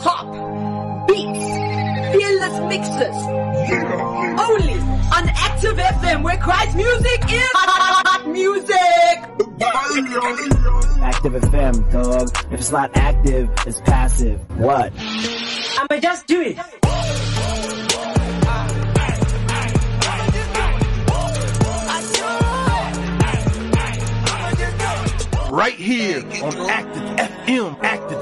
hop, beats, fearless mixes. Only on Active FM where Christ music is hot music. Active FM, dog. If it's not active, it's passive. What? I'ma just do it. Right here on Active FM, Active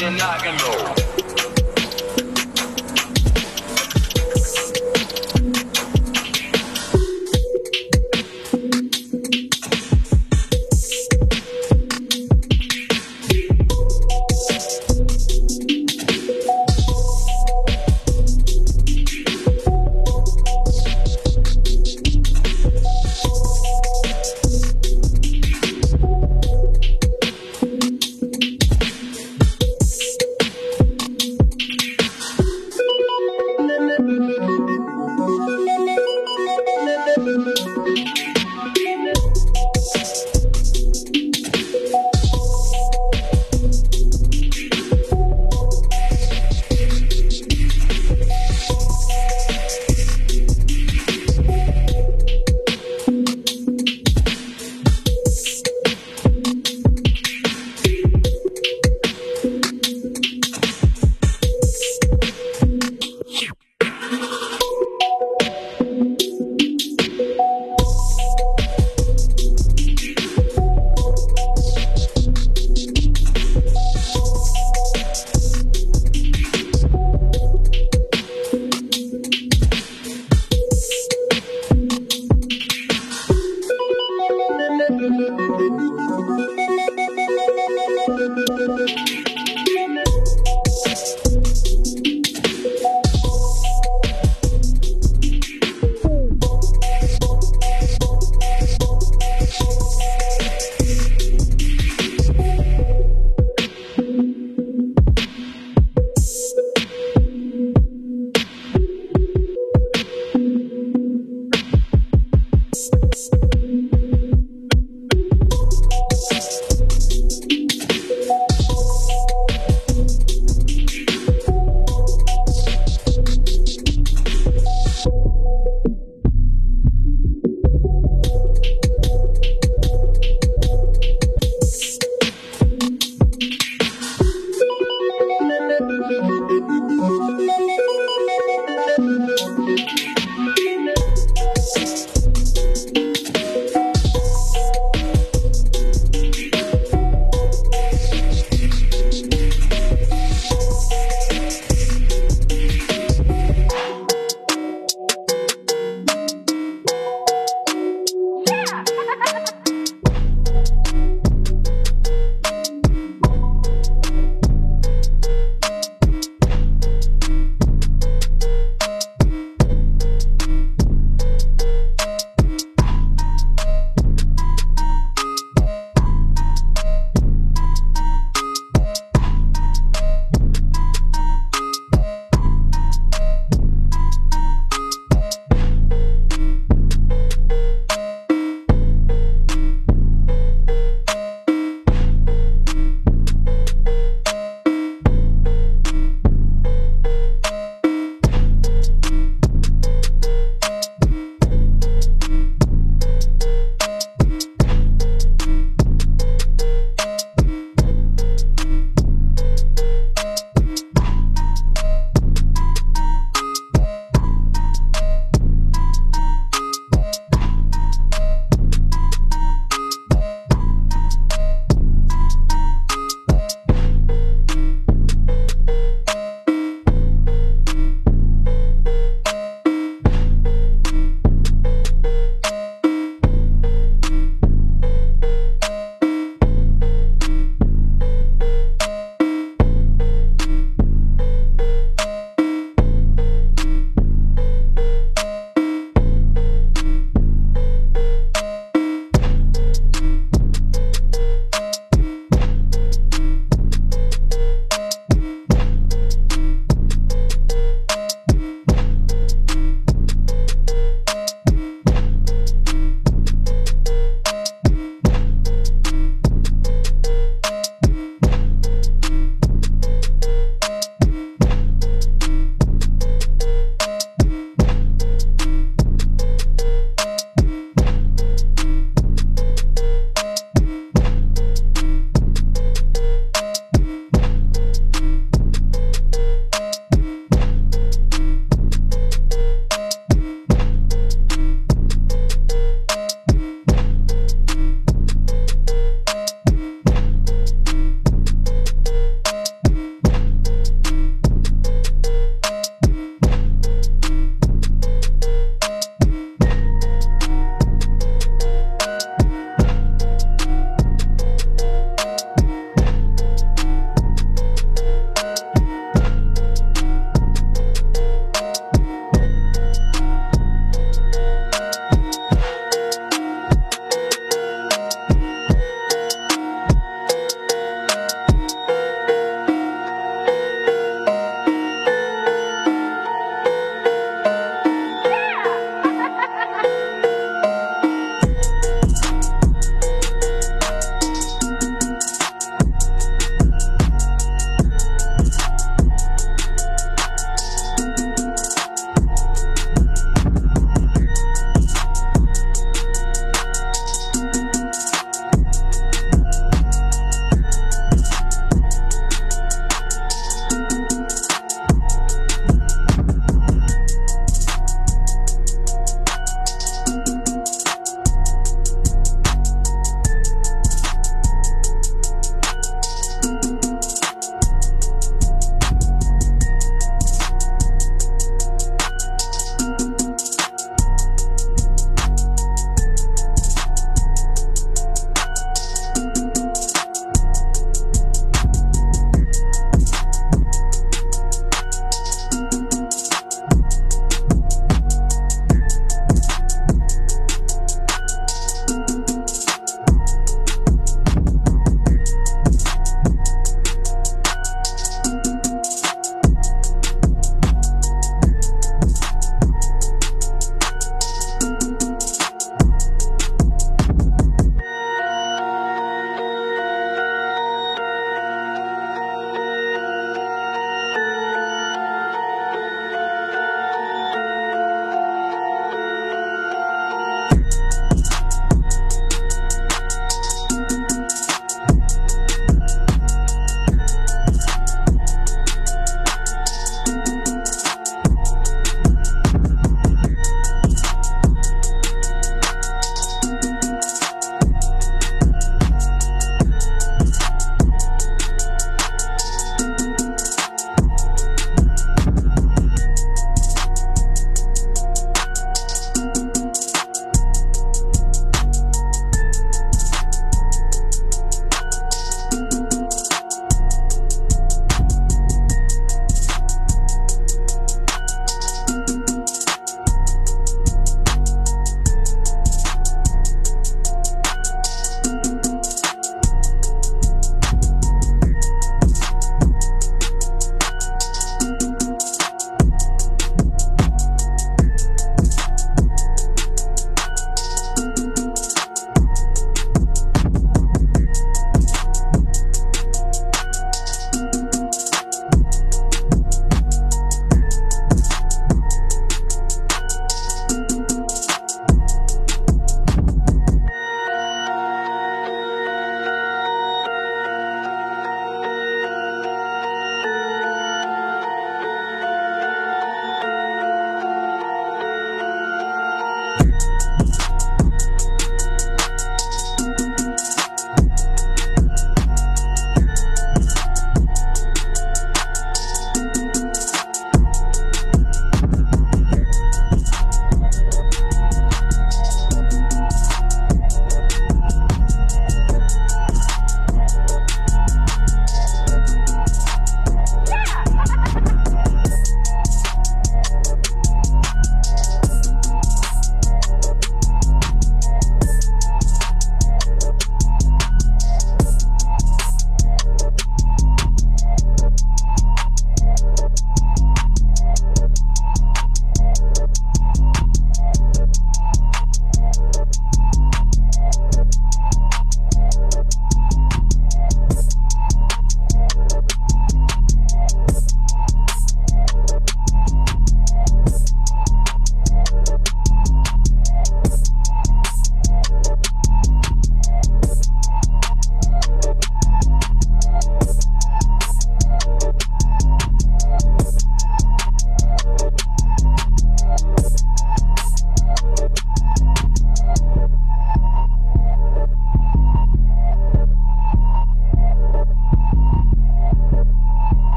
you're not gonna know.